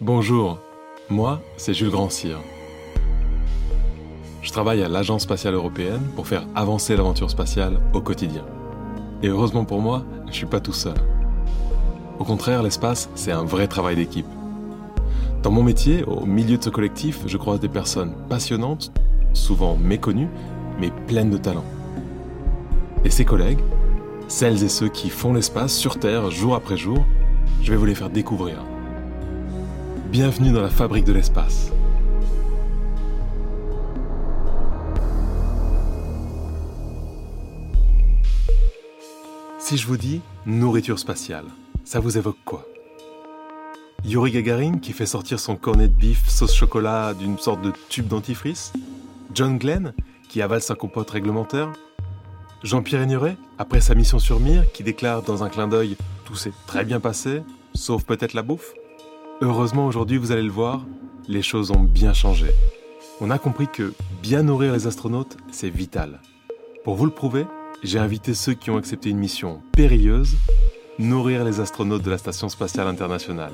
Bonjour, moi c'est Jules Grandcir. Je travaille à l'Agence spatiale européenne pour faire avancer l'aventure spatiale au quotidien. Et heureusement pour moi, je suis pas tout seul. Au contraire, l'espace, c'est un vrai travail d'équipe. Dans mon métier, au milieu de ce collectif, je croise des personnes passionnantes, souvent méconnues, mais pleines de talent. Et ces collègues, celles et ceux qui font l'espace sur Terre jour après jour, je vais vous les faire découvrir. Bienvenue dans la fabrique de l'espace. Si je vous dis nourriture spatiale, ça vous évoque quoi? Yuri Gagarin qui fait sortir son cornet de bif sauce chocolat d'une sorte de tube dentifrice? John Glenn qui avale sa compote réglementaire? Jean-Pierre Ignoret, après sa mission sur Mir, qui déclare dans un clin d'œil Tout s'est très bien passé, sauf peut-être la bouffe? Heureusement aujourd'hui, vous allez le voir, les choses ont bien changé. On a compris que bien nourrir les astronautes, c'est vital. Pour vous le prouver, j'ai invité ceux qui ont accepté une mission périlleuse, nourrir les astronautes de la Station spatiale internationale.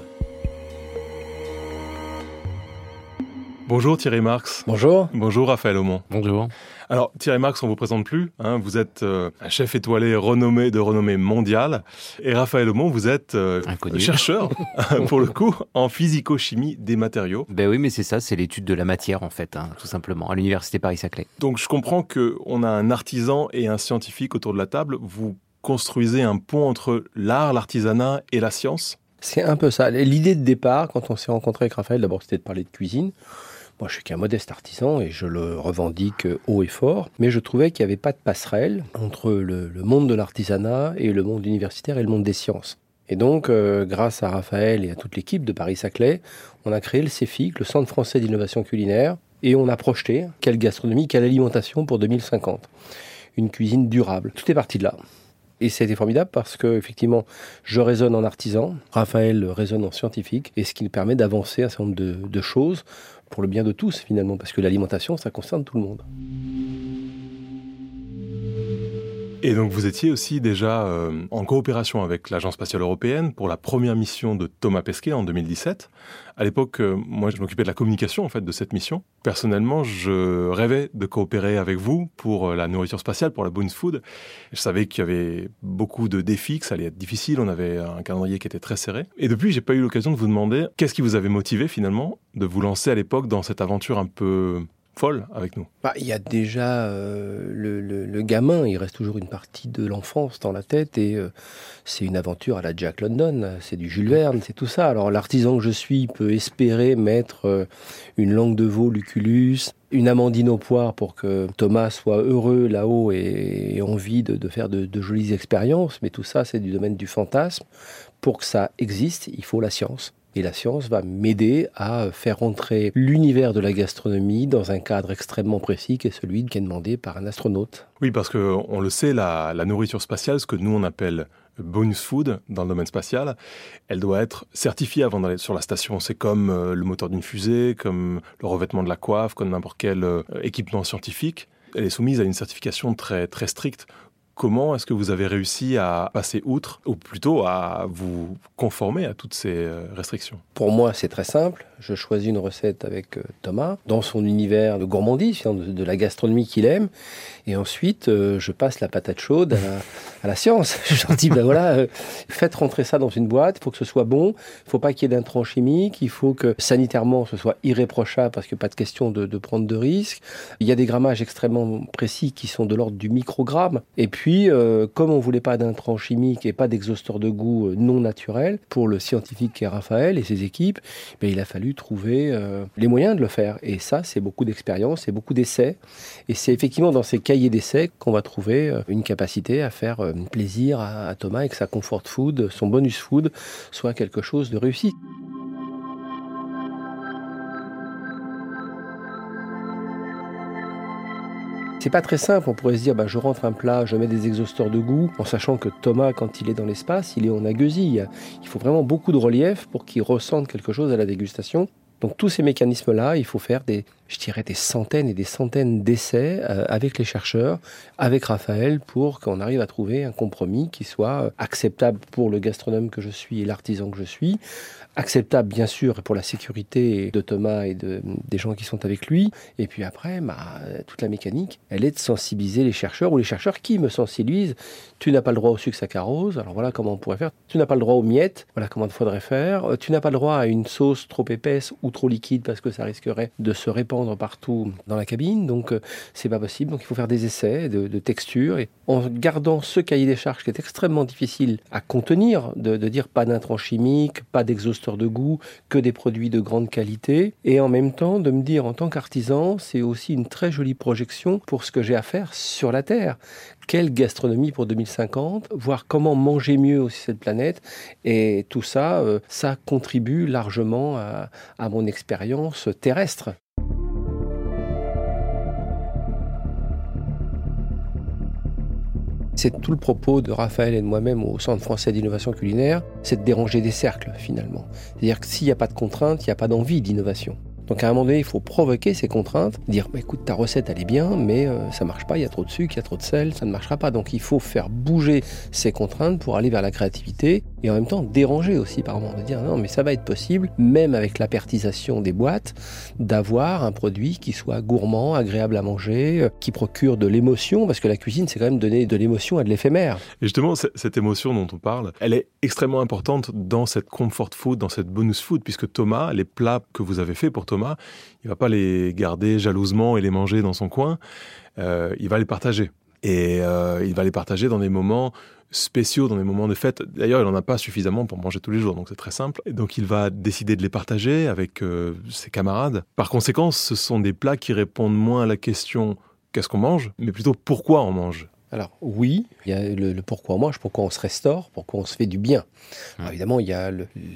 Bonjour Thierry Marx. Bonjour. Bonjour Raphaël Aumont. Bonjour. Alors Thierry Marx, on vous présente plus. Hein, vous êtes euh, un chef étoilé renommé de renommée mondiale. Et Raphaël Aumont, vous êtes euh, chercheur, pour le coup, en physico-chimie des matériaux. Ben oui, mais c'est ça, c'est l'étude de la matière en fait, hein, tout simplement, à l'université Paris-Saclay. Donc je comprends qu'on a un artisan et un scientifique autour de la table. Vous construisez un pont entre l'art, l'artisanat et la science C'est un peu ça. L'idée de départ, quand on s'est rencontré avec Raphaël, d'abord c'était de parler de cuisine. Moi, je suis qu'un modeste artisan et je le revendique haut et fort, mais je trouvais qu'il n'y avait pas de passerelle entre le, monde de l'artisanat et le monde universitaire et le monde des sciences. Et donc, euh, grâce à Raphaël et à toute l'équipe de Paris-Saclay, on a créé le CEFIC, le Centre français d'innovation culinaire, et on a projeté quelle gastronomie, quelle alimentation pour 2050. Une cuisine durable. Tout est parti de là. Et c'était formidable parce que, effectivement, je raisonne en artisan, Raphaël raisonne en scientifique, et ce qui nous permet d'avancer un certain nombre de choses pour le bien de tous finalement, parce que l'alimentation, ça concerne tout le monde. Et donc vous étiez aussi déjà euh, en coopération avec l'Agence spatiale européenne pour la première mission de Thomas Pesquet en 2017. À l'époque, euh, moi je m'occupais de la communication en fait de cette mission. Personnellement, je rêvais de coopérer avec vous pour euh, la nourriture spatiale, pour la Bones Food. Je savais qu'il y avait beaucoup de défis, que ça allait être difficile. On avait un calendrier qui était très serré. Et depuis, j'ai pas eu l'occasion de vous demander qu'est-ce qui vous avait motivé finalement de vous lancer à l'époque dans cette aventure un peu folle avec nous bah, Il y a déjà euh, le, gamin, il reste toujours une partie de l'enfance dans la tête et euh, c'est une aventure à la Jack London, c'est du Jules Verne, c'est tout ça. Alors l'artisan que je suis peut espérer mettre euh, une langue de veau Lucullus, une amandine au poire pour que Thomas soit heureux là-haut et, ait envie de, faire de jolies expériences, mais tout ça c'est du domaine du fantasme. Pour que ça existe, il faut la science. Et la science va m'aider à faire entrer l'univers de la gastronomie dans un cadre extrêmement précis qui est celui qui est demandé par un astronaute. Oui, parce que on le sait, la, nourriture spatiale, ce que nous on appelle bonus food dans le domaine spatial, elle doit être certifiée avant d'aller sur la station. C'est comme euh, le moteur d'une fusée, comme le revêtement de la coiffe, comme n'importe quel euh, équipement scientifique. Elle est soumise à une certification très, très stricte Comment est-ce que vous avez réussi à passer outre, ou plutôt à vous conformer à toutes ces euh, restrictions? Pour moi, c'est très simple. Je choisis une recette avec euh, Thomas, dans son univers de gourmandise, de la gastronomie qu'il aime. Et ensuite, euh, je passe la patate chaude à la, science. Je leur dis, ben voilà, faites rentrer ça dans une boîte, il faut que ce soit bon, il ne faut pas qu'il y ait d'intrants chimiques, il faut que sanitairement ce soit irréprochable parce que pas de question de, de prendre de risques. Il y a des grammages extrêmement précis qui sont de l'ordre du microgramme. Et puis, puis, euh, comme on voulait pas d'intrants chimiques et pas d'exhausteur de goût euh, non naturel, pour le scientifique qui est Raphaël et ses équipes, ben, il a fallu trouver euh, les moyens de le faire. Et ça, c'est beaucoup d'expérience, c'est beaucoup d'essais. Et c'est effectivement dans ces cahiers d'essais qu'on va trouver une capacité à faire plaisir à, à Thomas et que sa comfort food, son bonus food, soit quelque chose de réussi. C'est pas très simple, on pourrait se dire bah, je rentre un plat, je mets des exhausteurs de goût, en sachant que Thomas, quand il est dans l'espace, il est en aguesie. Il faut vraiment beaucoup de relief pour qu'il ressente quelque chose à la dégustation. Donc tous ces mécanismes-là, il faut faire des, je dirais, des centaines et des centaines d'essais euh, avec les chercheurs, avec Raphaël, pour qu'on arrive à trouver un compromis qui soit acceptable pour le gastronome que je suis et l'artisan que je suis, acceptable bien sûr pour la sécurité de Thomas et de, des gens qui sont avec lui. Et puis après, bah, toute la mécanique, elle est de sensibiliser les chercheurs ou les chercheurs qui me sensibilisent. Tu n'as pas le droit au sucre saccharose, alors voilà comment on pourrait faire. Tu n'as pas le droit aux miettes, voilà comment il faudrait faire. Euh, tu n'as pas le droit à une sauce trop épaisse ou trop liquide parce que ça risquerait de se répandre partout dans la cabine. Donc euh, c'est pas possible. Donc il faut faire des essais de, texture et en gardant ce cahier des charges qui est extrêmement difficile à contenir, de, de dire pas d'intrants chimiques, pas de goût, que des produits de grande qualité, et en même temps de me dire en tant qu'artisan, c'est aussi une très jolie projection pour ce que j'ai à faire sur la Terre. Quelle gastronomie pour 2050, voir comment manger mieux aussi cette planète, et tout ça, euh, ça contribue largement à mon expérience terrestre. C'est tout le propos de Raphaël et de moi-même au Centre français d'innovation culinaire, c'est de déranger des cercles finalement. C'est-à-dire que s'il n'y a pas de contraintes, il n'y a pas d'envie d'innovation. Donc à un moment donné, il faut provoquer ces contraintes, dire bah, écoute, ta recette elle est bien, mais euh, ça marche pas, il y a trop de sucre, il y a trop de sel, ça ne marchera pas. Donc il faut faire bouger ces contraintes pour aller vers la créativité et en même temps déranger aussi par moment, de dire non mais ça va être possible, même avec l'apertisation des boîtes, d'avoir un produit qui soit gourmand, agréable à manger, euh, qui procure de l'émotion, parce que la cuisine c'est quand même donner de l'émotion à de l'éphémère. Et justement, cette émotion dont on parle, elle est extrêmement importante dans cette comfort food, dans cette bonus food, puisque Thomas, les plats que vous avez faits pour Thomas, il va pas les garder jalousement et les manger dans son coin, euh, il va les partager. Et euh, il va les partager dans des moments spéciaux, dans des moments de fête. D'ailleurs, il n'en a pas suffisamment pour manger tous les jours, donc c'est très simple. Et donc il va décider de les partager avec euh, ses camarades. Par conséquent, ce sont des plats qui répondent moins à la question qu'est-ce qu'on mange, mais plutôt pourquoi on mange. Alors oui, il y a le, le pourquoi on mange, pourquoi on se restaure, pourquoi on se fait du bien. Alors, évidemment, il y a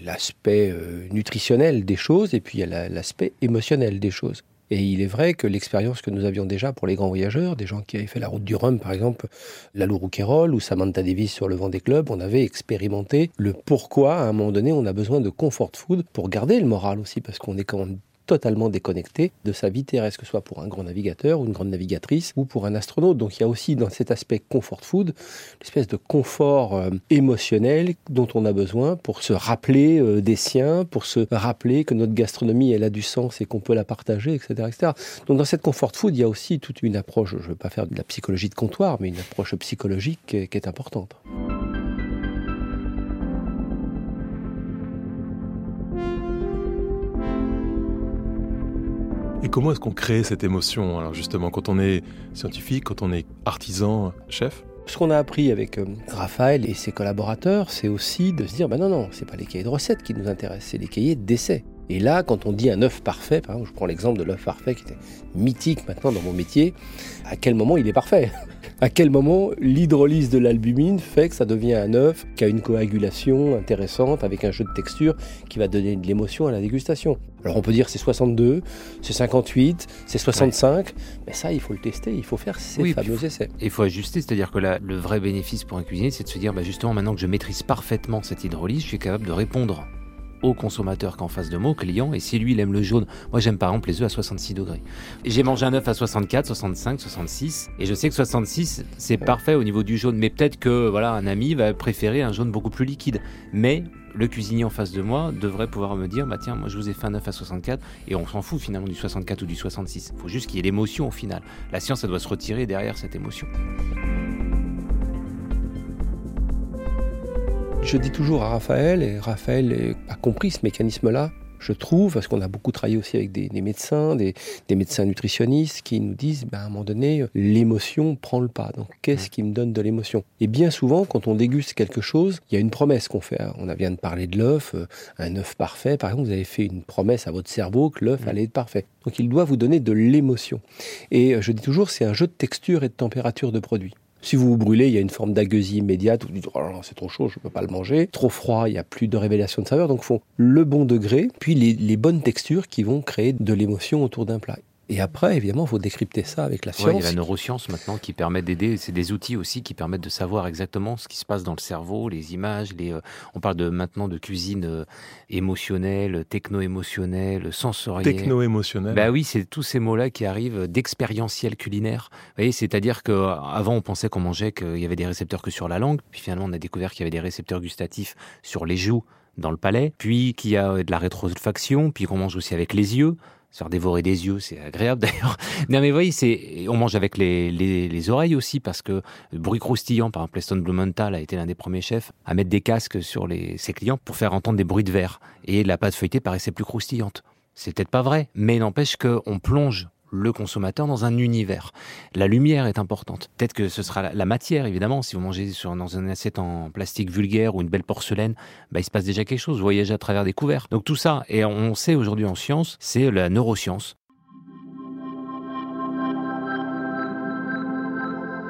l'aspect euh, nutritionnel des choses et puis il y a la- l'aspect émotionnel des choses. Et il est vrai que l'expérience que nous avions déjà pour les grands voyageurs, des gens qui avaient fait la route du Rhum par exemple, Lalou Rouquayrol ou Samantha Davis sur le vent des clubs, on avait expérimenté le pourquoi à un moment donné on a besoin de comfort food pour garder le moral aussi parce qu'on est quand même totalement déconnecté de sa vie terrestre, que ce soit pour un grand navigateur ou une grande navigatrice ou pour un astronaute. Donc il y a aussi dans cet aspect comfort food l'espèce de confort euh, émotionnel dont on a besoin pour se rappeler euh, des siens, pour se rappeler que notre gastronomie elle a du sens et qu'on peut la partager, etc., etc. Donc dans cette comfort food, il y a aussi toute une approche, je ne veux pas faire de la psychologie de comptoir, mais une approche psychologique qui est, qui est importante. Comment est-ce qu'on crée cette émotion Alors justement, quand on est scientifique, quand on est artisan, chef, Ce qu'on a appris avec euh, Raphaël et ses collaborateurs, c'est aussi de se dire, ben non, non, c'est pas les cahiers de recettes qui nous intéressent, c'est les cahiers d'essais. Et là, quand on dit un œuf parfait, par exemple, je prends l'exemple de l'œuf parfait qui était mythique maintenant dans mon métier, à quel moment il est parfait? À quel moment l'hydrolyse de l'albumine fait que ça devient un œuf qui a une coagulation intéressante avec un jeu de texture qui va donner de l'émotion à la dégustation? Alors on peut dire c'est 62, c'est 58, c'est 65, mais ça il faut le tester, il faut faire ces Oui, fameux essais. Et il faut ajuster, c'est-à-dire que là, le vrai bénéfice pour un cuisinier, c'est de se dire, bah justement, maintenant que je maîtrise parfaitement cette hydrolyse, je suis capable de répondre au consommateur qu'en face de moi, au client, et si lui il aime le jaune, moi j'aime par exemple les œufs à 66 degrés. J'ai mangé un œuf à 64, 65, 66, et je sais que 66 c'est parfait au niveau du jaune, mais peut-être que voilà un ami va préférer un jaune beaucoup plus liquide. Mais le cuisinier en face de moi devrait pouvoir me dire, bah tiens, moi je vous ai fait un œuf à 64, et on s'en fout finalement du 64 ou du 66. Il faut juste qu'il y ait l'émotion au final. La science, elle doit se retirer derrière cette émotion. Je dis toujours à Raphaël, et Raphaël a compris ce mécanisme-là, je trouve, parce qu'on a beaucoup travaillé aussi avec des, des médecins, des, des médecins nutritionnistes qui nous disent, ben, à un moment donné, l'émotion prend le pas. Donc, qu'est-ce qui me donne de l'émotion? Et bien souvent, quand on déguste quelque chose, il y a une promesse qu'on fait. On vient de parler de l'œuf, euh, un œuf parfait. Par exemple, vous avez fait une promesse à votre cerveau que l'œuf Mm. allait être parfait. Donc, il doit vous donner de l'émotion. Et euh, je dis toujours, c'est un jeu de texture et de température de produit. Si vous vous brûlez, il y a une forme d'agueusie immédiate. Vous dites, oh c'est trop chaud, je ne peux pas le manger. Trop froid, il n'y a plus de révélation de saveur. Donc, faut le bon degré, puis les bonnes textures qui vont créer de l'émotion autour d'un plat. Et après, évidemment, il faut décrypter ça avec la Ouais, il y a science. la neuroscience maintenant qui permet d'aider. C'est des outils aussi qui permettent de savoir exactement ce qui se passe dans le cerveau, les images. Les, euh, on parle de, maintenant de cuisine euh, émotionnelle, techno-émotionnelle, sensorielle. techno-émotionnel. Bah oui, c'est tous ces mots-là qui arrivent d'expérientiel culinaire. Vous voyez, c'est-à-dire qu'avant, on pensait qu'on mangeait qu'il y avait des récepteurs que sur la langue, puis finalement, on a découvert qu'il y avait des récepteurs gustatifs sur les joues, dans le palais, puis qu'il y a de la rétrofaction, puis qu'on mange aussi avec les yeux. Se faire dévorer des yeux, c'est agréable d'ailleurs. Non mais voyez, c'est, on mange avec les, les, les, oreilles aussi parce que le bruit croustillant, par exemple, Preston Blumenthal a été l'un des premiers chefs à mettre des casques sur les, ses clients pour faire entendre des bruits de verre. Et la pâte feuilletée paraissait plus croustillante. C'est peut-être pas vrai, mais n'empêche qu'on plonge le consommateur dans un univers. La lumière est importante. Peut-être que ce sera la matière, évidemment. Si vous mangez sur, dans une assiette en plastique vulgaire ou une belle porcelaine, bah, il se passe déjà quelque chose. Vous voyagez à travers des couverts. Donc tout ça, et on sait aujourd'hui en science, c'est la neuroscience.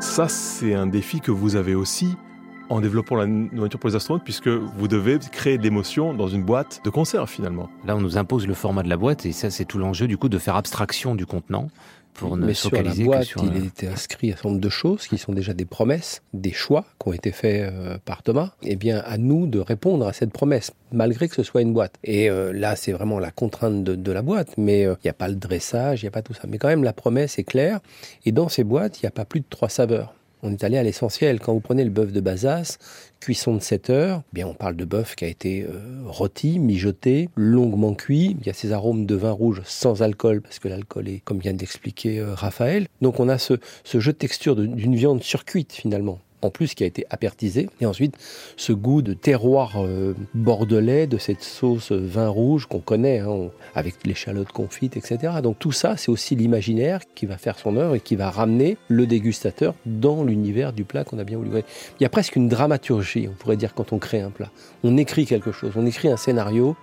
Ça, c'est un défi que vous avez aussi en développant la nourriture pour les astronautes, puisque vous devez créer de l'émotion dans une boîte de conserve finalement. Là, on nous impose le format de la boîte, et ça, c'est tout l'enjeu du coup de faire abstraction du contenant pour ne Mais focaliser sur la boîte, que sur il était inscrit un certain nombre de choses qui sont déjà des promesses, des choix qui ont été faits euh, par Thomas. Eh bien, à nous de répondre à cette promesse, malgré que ce soit une boîte. Et euh, là, c'est vraiment la contrainte de, de la boîte, mais il n'y a pas le dressage, il n'y a pas tout ça. Mais quand même, la promesse est claire. Et dans ces boîtes, il n'y a pas plus de trois saveurs. On est allé à l'essentiel. Quand vous prenez le bœuf de Bazas, cuisson de 7 heures, eh bien on parle de bœuf qui a été euh, rôti, mijoté, longuement cuit. Il y a ces arômes de vin rouge sans alcool, parce que l'alcool est, comme vient d'expliquer euh, Raphaël. Donc on a ce, ce jeu de texture d'une viande surcuite finalement en plus qui a été apertisé. Et ensuite, ce goût de terroir euh, bordelais, de cette sauce vin rouge qu'on connaît, hein, avec l'échalote confite, etc. Donc tout ça, c'est aussi l'imaginaire qui va faire son œuvre et qui va ramener le dégustateur dans l'univers du plat qu'on a bien voulu. Il y a presque une dramaturgie, on pourrait dire, quand on crée un plat. On écrit quelque chose, on écrit un scénario.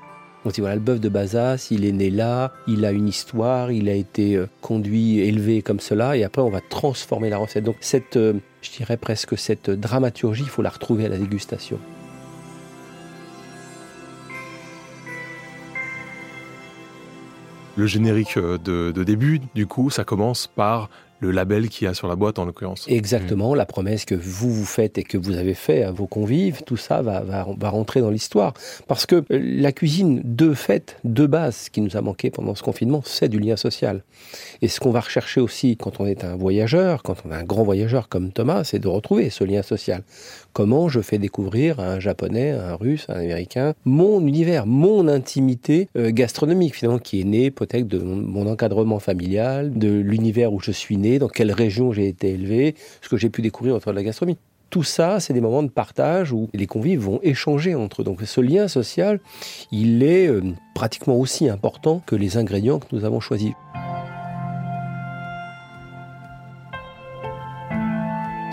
On se dit voilà, le bœuf de Bazas, il est né là, il a une histoire, il a été euh, conduit, élevé comme cela, et après on va transformer la recette. Donc cette, euh, je dirais presque cette dramaturgie, il faut la retrouver à la dégustation. Le générique euh, de, de début, du coup, ça commence par le label qu'il y a sur la boîte en l'occurrence. Exactement, la promesse que vous vous faites et que vous avez fait à vos convives, tout ça va, va, va rentrer dans l'histoire. Parce que euh, la cuisine, de fait, de base, ce qui nous a manqué pendant ce confinement, c'est du lien social. Et ce qu'on va rechercher aussi quand on est un voyageur, quand on est un grand voyageur comme Thomas, c'est de retrouver ce lien social. Comment je fais découvrir à un japonais, à un russe, à un américain, mon univers, mon intimité euh, gastronomique, finalement, qui est née peut-être de mon, mon encadrement familial, de l'univers où je suis né, dans quelle région j'ai été élevé, ce que j'ai pu découvrir autour de la gastronomie. Tout ça, c'est des moments de partage où les convives vont échanger entre eux. Donc ce lien social, il est euh, pratiquement aussi important que les ingrédients que nous avons choisis.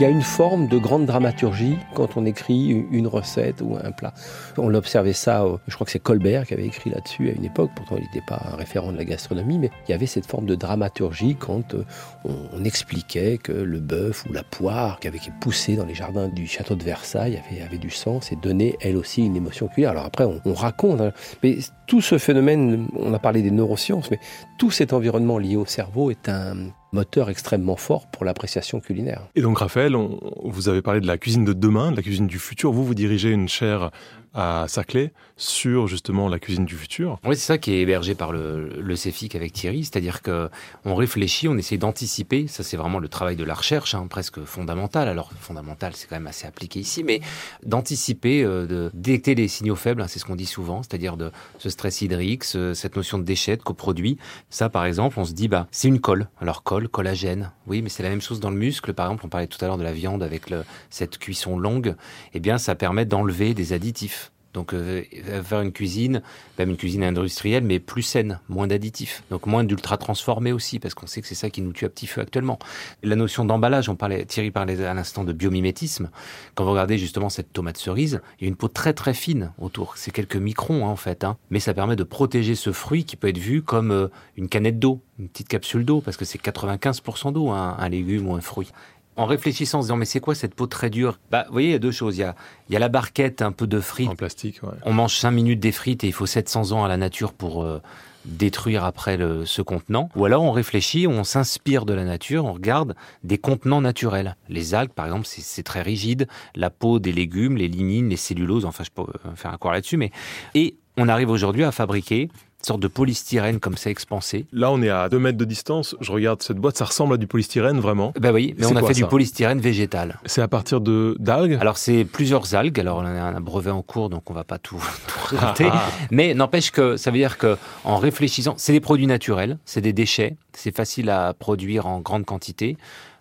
Il y a une forme de grande dramaturgie quand on écrit une recette ou un plat. On l'observait ça, je crois que c'est Colbert qui avait écrit là-dessus à une époque, pourtant il n'était pas un référent de la gastronomie, mais il y avait cette forme de dramaturgie quand euh, on, expliquait que le bœuf ou la poire qui avait été poussée dans les jardins du château de Versailles avait, du sens et donnait elle aussi une émotion culinaire. Alors après, on, on raconte, hein, mais tout ce phénomène, on a parlé des neurosciences, mais tout cet environnement lié au cerveau est un moteur extrêmement fort pour l'appréciation culinaire. Et donc, Raphaël, vous avez parlé de la cuisine de demain, de la cuisine du futur. Vous, vous dirigez une chaire à Saclay sur justement la cuisine du futur. Oui, c'est ça qui est hébergé par le, CEFIC avec Thierry, c'est-à-dire que on réfléchit, on essaie d'anticiper. Ça, c'est vraiment le travail de la recherche, hein, presque fondamental. Alors fondamental, c'est quand même assez appliqué ici, mais d'anticiper, euh, de détecter les signaux faibles, hein, c'est ce qu'on dit souvent, c'est-à-dire de ce stress hydrique, ce- cette notion de déchet, de coproduit. Ça, par exemple, on se dit, bah, c'est une colle. Alors colle, collagène. Oui, mais c'est la même chose dans le muscle. Par exemple, on parlait tout à l'heure de la viande avec cette cuisson longue. Eh bien, ça permet d'enlever des additifs. Donc euh, faire une cuisine, même une cuisine industrielle, mais plus saine, moins d'additifs, donc moins d'ultra transformés aussi, parce qu'on sait que c'est ça qui nous tue à petit feu actuellement. La notion d'emballage, on parlait, Thierry parlait à l'instant de biomimétisme. Quand vous regardez justement cette tomate cerise, il y a une peau très très fine autour. C'est quelques microns hein, en fait, hein. mais ça permet de protéger ce fruit qui peut être vu comme euh, une canette d'eau, une petite capsule d'eau, parce que c'est 95% d'eau hein, un légume ou un fruit en réfléchissant, en se disant mais c'est quoi cette peau très dure? Bah, vous voyez, il y a deux choses. Il y a, il y a la barquette, un peu de frites. En plastique, ouais. On mange 5 minutes des frites et il faut 700 ans à la nature pour euh, détruire après le, ce contenant. Ou alors on réfléchit, on s'inspire de la nature, on regarde des contenants naturels. Les algues, par exemple, c'est très rigide. La peau des légumes, les lignines, les celluloses, enfin je peux euh, faire un cours là-dessus, mais et on arrive aujourd'hui à fabriquer sorte de polystyrène comme ça expansé. Là, on est à 2 mètres de distance. Je regarde cette boîte, ça ressemble à du polystyrène vraiment. Ben oui, mais on a quoi, fait du polystyrène végétal. C'est à partir de d'algues. Alors c'est plusieurs algues. Alors on a un brevet en cours, donc on va pas tout, tout raconter. Mais n'empêche que ça veut dire que en réfléchissant, c'est des produits naturels, c'est des déchets, c'est facile à produire en grande quantité.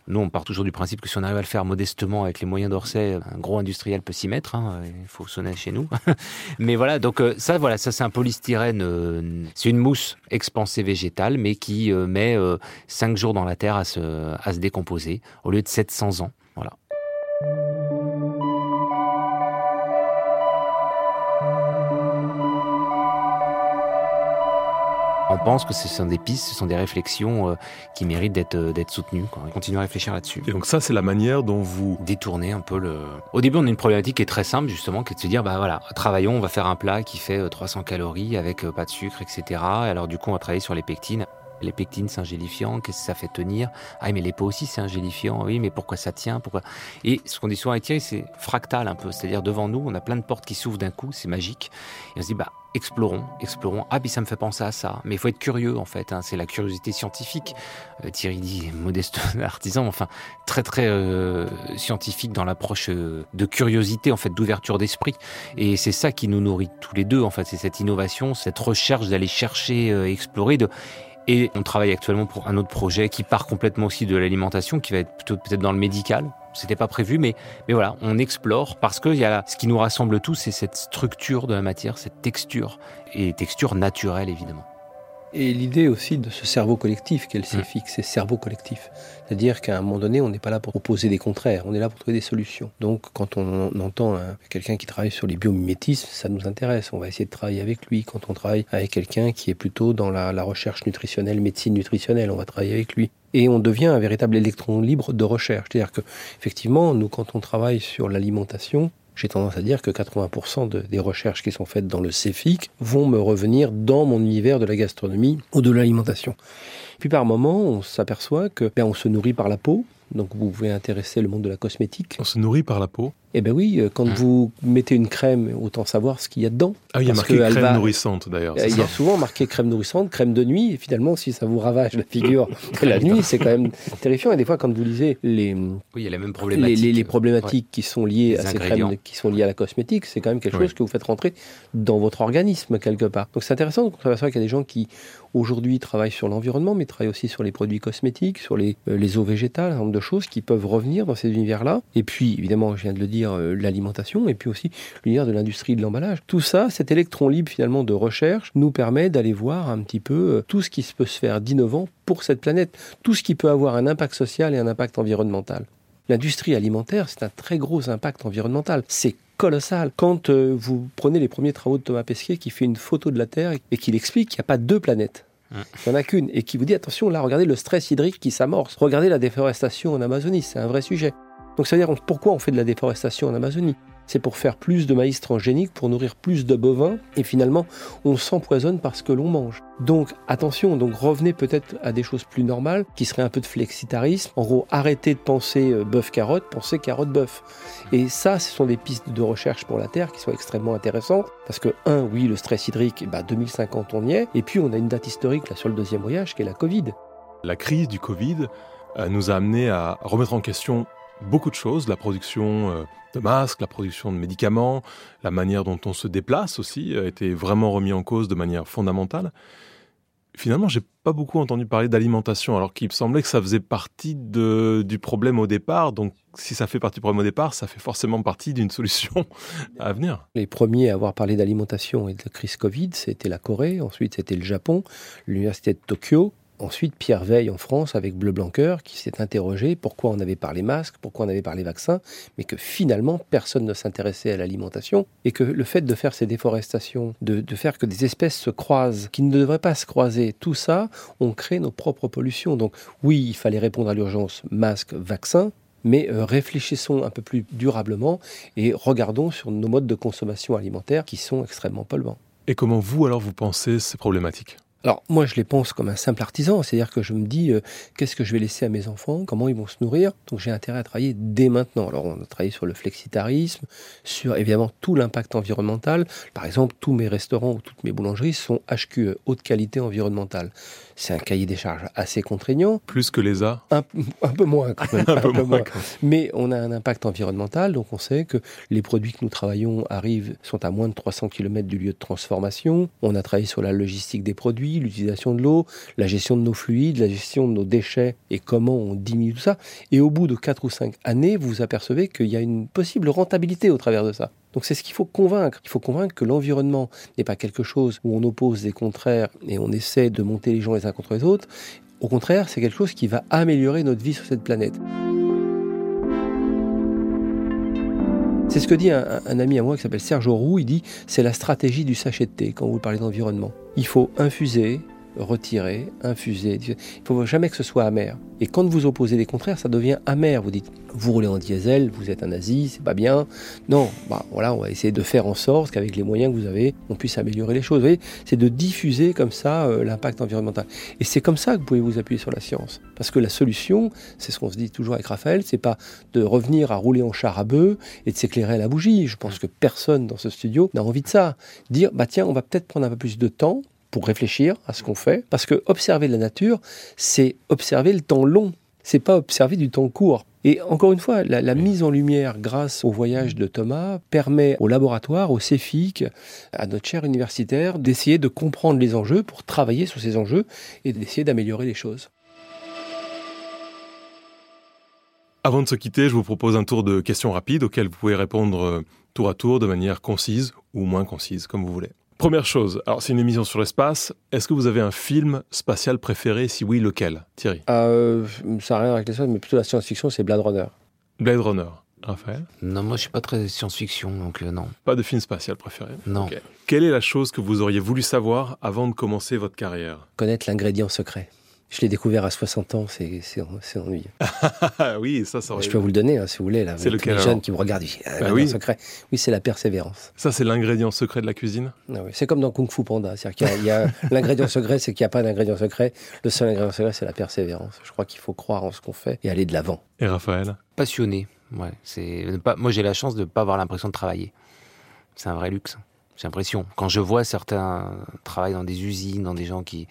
Nous, on part toujours du principe que si on arrive à le faire modestement avec les moyens d'Orsay, un gros industriel peut s'y mettre. hein, il faut sonner chez nous. mais voilà, donc euh, ça, voilà, ça c'est un polystyrène. euh, c'est une mousse expansée végétale, mais qui euh, met 5 jours dans la terre à se, à se décomposer au lieu de 700 ans. Voilà. Pense que ce sont des pistes, ce sont des réflexions euh, qui méritent d'être euh, d'être soutenues. Quoi. On continue à réfléchir là-dessus. Et donc ça, c'est la manière dont vous... Détourner un peu le. Au début, on a une problématique qui est très simple, justement, qui est de se dire, bah voilà, travaillons, on va faire un plat qui fait euh, 300 calories avec euh, pas de sucre, etc. Et alors, du coup, on va travailler sur les pectines. Les pectines, c'est un gélifiant. Qu'est-ce que ça fait tenir? Ah, mais les peaux aussi, c'est un gélifiant. Oui, mais pourquoi ça tient? Pourquoi? Et ce qu'on dit souvent avec Thierry, c'est fractal un peu. C'est-à-dire, devant nous, on a plein de portes qui s'ouvrent d'un coup, c'est magique. Et on se dit, bah, explorons, explorons. Ah, puis ça me fait penser à ça. Mais il faut être curieux, en fait. hein. C'est la curiosité scientifique. Euh, Thierry dit modeste artisan, enfin, très, très euh, scientifique dans l'approche euh, de curiosité, en fait, d'ouverture d'esprit. Et c'est ça qui nous nourrit tous les deux, en fait. C'est cette innovation, cette recherche d'aller chercher, explorer, de et on travaille actuellement pour un autre projet qui part complètement aussi de l'alimentation, qui va être plutôt peut-être dans le médical. C'était pas prévu, mais, voilà, on explore parce que y ce qui nous rassemble tous, c'est cette structure de la matière, cette texture, et texture naturelle évidemment. Et l'idée aussi de ce cerveau collectif qu'elle s'est Mm. fixé, cerveau collectif. C'est-à-dire qu'à un moment donné, on n'est pas là pour opposer des contraires, on est là pour trouver des solutions. Donc quand on, entend un- quelqu'un qui travaille sur les biomimétismes, ça nous intéresse, on va essayer de travailler avec lui. Quand on travaille avec quelqu'un qui est plutôt dans la, la recherche nutritionnelle, médecine nutritionnelle, on va travailler avec lui. Et on devient un véritable électron libre de recherche. C'est-à-dire que, effectivement, nous, quand on travaille sur l'alimentation, j'ai tendance à dire que 80% de- des recherches qui sont faites dans le CEFIC vont me revenir dans mon univers de la gastronomie ou de l'alimentation. Puis par moment, on s'aperçoit que ben, on se nourrit par la peau. Donc vous pouvez intéresser le monde de la cosmétique. On se nourrit par la peau. Eh ben oui, euh, quand Mm. vous mettez une crème, autant savoir ce qu'il y a dedans. Ah, il y a marqué crème va- nourrissante d'ailleurs. Euh, Il y a souvent marqué crème nourrissante, crème de nuit, et finalement, si ça vous ravage la figure la nuit, c'est quand même terrifiant. Et des fois, quand vous lisez les, Oui, il y a même les, les- les problématiques qui sont liées Les à ces crèmes qui sont liées à la cosmétique, c'est quand même quelque Oui. chose que vous faites rentrer dans votre organisme quelque part. Donc c'est intéressant, donc on s'aperçoit qu'il y a des gens qui aujourd'hui travaillent sur l'environnement, mais travaillent aussi sur les produits cosmétiques, sur les, euh, les eaux végétales, un certain nombre de choses qui peuvent revenir dans ces univers-là. Et puis, évidemment, je viens de le dire, euh, l'alimentation, et puis aussi l'univers de l'industrie de l'emballage. Tout ça, cet électron libre finalement de recherche, nous permet d'aller voir un petit peu euh, tout ce qui peut se faire d'innovant pour cette planète, tout ce qui peut avoir un impact social et un impact environnemental. L'industrie alimentaire, c'est un très gros impact environnemental. C'est colossal. Quand euh, vous prenez les premiers travaux de Thomas Pesquet qui fait une photo de la Terre et qu'il explique qu'il n'y a pas deux planètes. Il n'y en a qu'une. Et qui vous dit, attention, là, regardez le stress hydrique qui s'amorce. Regardez la déforestation en Amazonie, c'est un vrai sujet. Donc ça veut dire, pourquoi on fait de la déforestation en Amazonie? C'est pour faire plus de maïs transgénique, pour nourrir plus de bovins, et finalement, on s'empoisonne parce que l'on mange. Donc attention, donc revenez peut-être à des choses plus normales, qui seraient un peu de flexitarisme. En gros, arrêtez de penser euh, bœuf-carotte, pensez carotte-bœuf. Et ça, ce sont des pistes de recherche pour la Terre qui sont extrêmement intéressantes, parce que, un, oui, le stress hydrique, bah, 2050, on y est, et puis on a une date historique là sur le deuxième voyage, qui est la Covid. La crise du Covid euh, nous a amené à remettre en question beaucoup de choses, la production euh, de masques, la production de médicaments, la manière dont on se déplace aussi a été vraiment remis en cause de manière fondamentale. Finalement, j'ai pas beaucoup entendu parler d'alimentation, alors qu'il semblait que ça faisait partie du problème au départ. Donc, si ça fait partie du problème au départ, ça fait forcément partie d'une solution à venir. Les premiers à avoir parlé d'alimentation et de la crise Covid, c'était la Corée, ensuite c'était le Japon, l'université de Tokyo, ensuite Pierre Veille en France avec Bleu Blanqueur qui s'est interrogé pourquoi on avait parlé masques, pourquoi on avait parlé vaccins, mais que finalement personne ne s'intéressait à l'alimentation et que le fait de faire ces déforestations, de, de faire que des espèces se croisent, qui ne devraient pas se croiser, tout ça, on crée nos propres pollutions. Donc oui, il fallait répondre à l'urgence masques, vaccins, mais euh, réfléchissons un peu plus durablement et regardons sur nos modes de consommation alimentaire qui sont extrêmement polluants. Et comment vous, alors, vous pensez ces problématiques? Alors moi je les pense comme un simple artisan, c'est-à-dire que je me dis euh, qu'est-ce que je vais laisser à mes enfants, comment ils vont se nourrir, donc j'ai intérêt à travailler dès maintenant. Alors on a travaillé sur le flexitarisme, sur évidemment tout l'impact environnemental. Par exemple, tous mes restaurants ou toutes mes boulangeries sont HQE, haute qualité environnementale. C'est un cahier des charges assez contraignant. Plus que les A un, un, peu moins quand même. un, peu, moins. Mais on a un impact environnemental, donc on sait que les produits que nous travaillons arrivent, sont à moins de 300 km du lieu de transformation. On a travaillé sur la logistique des produits l'utilisation de l'eau, la gestion de nos fluides, la gestion de nos déchets et comment on diminue tout ça. Et au bout de 4 ou 5 années, vous vous apercevez qu'il y a une possible rentabilité au travers de ça. Donc c'est ce qu'il faut convaincre. Il faut convaincre que l'environnement n'est pas quelque chose où on oppose des contraires et on essaie de monter les gens les uns contre les autres. Au contraire, c'est quelque chose qui va améliorer notre vie sur cette planète. C'est ce que dit un, ami à moi qui s'appelle Serge Roux. Il dit c'est la stratégie du sachet de thé quand vous parlez d'environnement. Il faut infuser, retirer, infuser. Il ne faut jamais que ce soit amer. Et quand vous opposez les contraires, ça devient amer. Vous dites, vous roulez en diesel, vous êtes un nazi, c'est pas bien. Non, bah voilà, on va essayer de faire en sorte qu'avec les moyens que vous avez, on puisse améliorer les choses. Vous voyez, c'est de diffuser comme ça euh, l'impact environnemental. Et c'est comme ça que vous pouvez vous appuyer sur la science. Parce que la solution, c'est ce qu'on se dit toujours avec Raphaël, c'est pas de revenir à rouler en char à bœuf et de s'éclairer à la bougie. Je pense que personne dans ce studio n'a envie de ça. Dire, bah tiens, on va peut-être prendre un peu plus de temps pour réfléchir à ce qu'on fait. Parce que observer la nature, c'est observer le temps long. C'est pas observer du temps court. Et encore une fois, la, la, mise en lumière grâce au voyage de Thomas permet au laboratoire, au CEFIC, à notre chaire universitaire, d'essayer de comprendre les enjeux pour travailler sur ces enjeux et d'essayer d'améliorer les choses. Avant de se quitter, je vous propose un tour de questions rapides auxquelles vous pouvez répondre tour à tour de manière concise ou moins concise, comme vous voulez. Première chose, alors c'est une émission sur l'espace. Est-ce que vous avez un film spatial préféré? Si oui, lequel? Thierry euh, Ça n'a rien avec l'espace, mais plutôt la science-fiction, c'est Blade Runner. Blade Runner. Raphaël? Non, moi je suis pas très science-fiction, donc euh, non. Pas de film spatial préféré? Non. Okay. Quelle est la chose que vous auriez voulu savoir avant de commencer votre carrière? Connaître l'ingrédient secret. Je l'ai découvert à 60 ans, c'est ennuyeux. oui, ça, ça aurait... Je peux vous le donner, hein, si vous voulez. Là, c'est lequel Les jeunes qui me regardent, ah, bah oui. secret. Oui, c'est la persévérance. Ça, c'est l'ingrédient secret de la cuisine? Ah, oui. C'est comme dans Kung Fu Panda. C'est-à-dire qu'il y a, a l'ingrédient secret, c'est qu'il n'y a pas d'ingrédient secret. Le seul ingrédient secret, c'est la persévérance. Je crois qu'il faut croire en ce qu'on fait et aller de l'avant. Et Raphaël? Passionné. Ouais, c'est pas... Moi, j'ai la chance de ne pas avoir l'impression de travailler. C'est un vrai luxe. J'ai l'impression. Quand je vois certains travailler dans des usines, dans des gens qui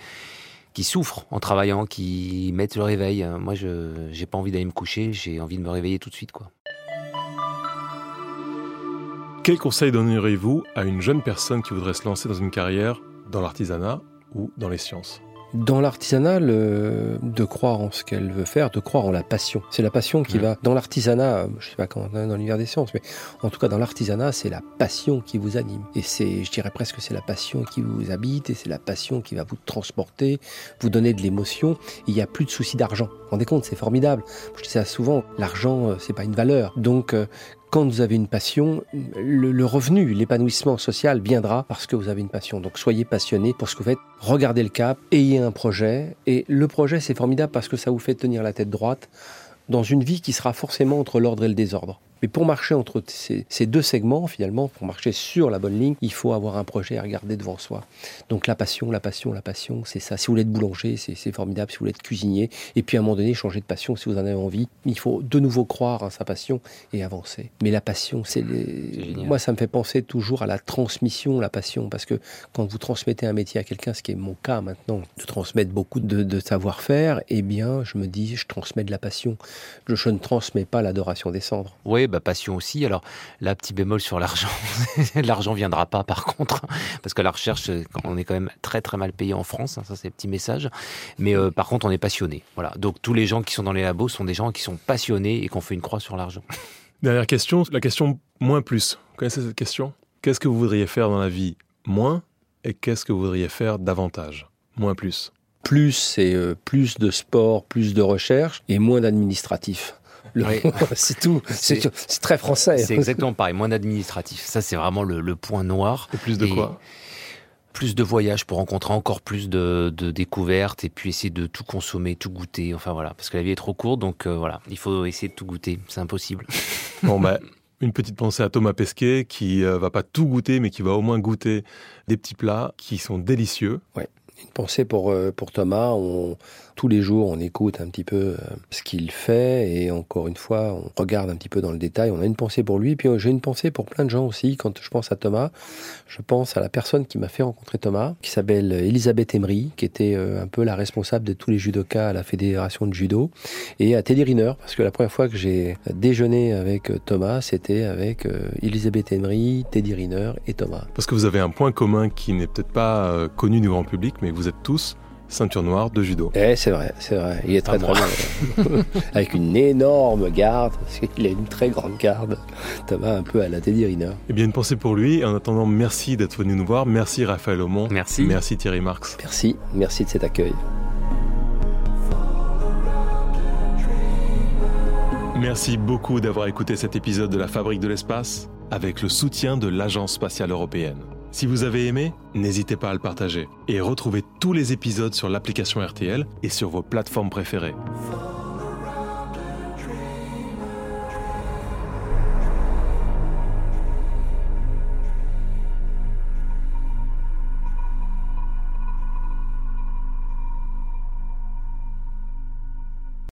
qui souffrent en travaillant, qui mettent le réveil. Moi, je j'ai pas envie d'aller me coucher, j'ai envie de me réveiller tout de suite, quoi. Quel conseil donneriez-vous à une jeune personne qui voudrait se lancer dans une carrière dans l'artisanat ou dans les sciences? Dans l'artisanat, de croire en ce qu'elle veut faire, de croire en la passion. C'est la passion qui mmh. va dans l'artisanat. Je sais pas quand dans l'univers des sciences, mais en tout cas dans l'artisanat, c'est la passion qui vous anime. Et c'est, je dirais presque, c'est la passion qui vous habite et c'est la passion qui va vous transporter, vous donner de l'émotion. Il n'y a plus de souci d'argent. Vous vous rendez compte, c'est formidable. Je dis ça souvent. L'argent, c'est pas une valeur. Donc quand vous avez une passion, le, revenu, l'épanouissement social viendra parce que vous avez une passion. Donc soyez passionné pour ce que vous faites, regardez le cap, ayez un projet. Et le projet, c'est formidable parce que ça vous fait tenir la tête droite dans une vie qui sera forcément entre l'ordre et le désordre. Mais pour marcher entre ces, ces, deux segments, finalement, pour marcher sur la bonne ligne, il faut avoir un projet à regarder devant soi. Donc la passion, la passion, la passion, c'est ça. Si vous voulez être boulanger, c'est formidable. Si vous voulez être cuisinier, et puis à un moment donné, changer de passion si vous en avez envie. Il faut de nouveau croire en sa passion et avancer. Mais la passion, c'est les... moi, ça me fait penser toujours à la transmission, la passion, parce que quand vous transmettez un métier à quelqu'un, ce qui est mon cas maintenant, de transmettre beaucoup de, de savoir-faire, eh bien, je me dis, je transmets de la passion. Je, je ne transmets pas l'adoration des cendres. Oui, bah, passion aussi. Alors là, petit bémol sur l'argent. l'argent viendra pas par contre, parce que la recherche, on est quand même très très mal payé en France. Hein, ça, c'est petit message. Mais euh, par contre, on est passionné. Voilà. Donc tous les gens qui sont dans les labos sont des gens qui sont passionnés et qui ont fait une croix sur l'argent. Dernière question, la question moins plus. Vous connaissez cette question? Qu'est-ce que vous voudriez faire dans la vie moins et qu'est-ce que vous voudriez faire davantage? Moins plus. Plus, c'est euh, plus de sport, plus de recherche et moins d'administratif. Oui. c'est tout. C'est très français. C'est exactement pareil. Moins d'administratif. Ça, c'est vraiment le, le, point noir. Et plus de et quoi? Plus de voyages pour rencontrer encore plus de, de, découvertes et puis essayer de tout consommer, tout goûter. Enfin voilà, parce que la vie est trop courte, donc euh, voilà, il faut essayer de tout goûter. C'est impossible. Bon bah. Une petite pensée à Thomas Pesquet qui euh, va pas tout goûter, mais qui va au moins goûter des petits plats qui sont délicieux. Ouais. Une pensée pour, euh, pour Thomas. On, tous les jours, on écoute un petit peu euh, ce qu'il fait et encore une fois, on regarde un petit peu dans le détail. On a une pensée pour lui, puis j'ai une pensée pour plein de gens aussi. Quand je pense à Thomas, je pense à la personne qui m'a fait rencontrer Thomas, qui s'appelle Elisabeth Emery, qui était euh, un peu la responsable de tous les judokas à la fédération de judo, et à Teddy Riner, parce que la première fois que j'ai déjeuné avec Thomas, c'était avec Elisabeth Emery, Teddy Riner et Thomas. Parce que vous avez un point commun qui n'est peut-être pas connu du grand public, mais vous êtes tous ceinture noire de judo. Eh, c'est vrai, c'est vrai. Il est très très bien. Avec une énorme garde, parce qu'il a une très grande garde. Thomas un peu à la Teddy Riner. Eh bien, une pensée pour lui. En attendant, merci d'être venu nous voir. Merci Raphaël Aumont. Merci. Merci Thierry Marx. Merci, merci de cet accueil. Merci beaucoup d'avoir écouté cet épisode de La Fabrique de l'Espace avec le soutien de l'Agence spatiale européenne. Si vous avez aimé, n'hésitez pas à le partager et retrouvez tous les épisodes sur l'application RTL et sur vos plateformes préférées.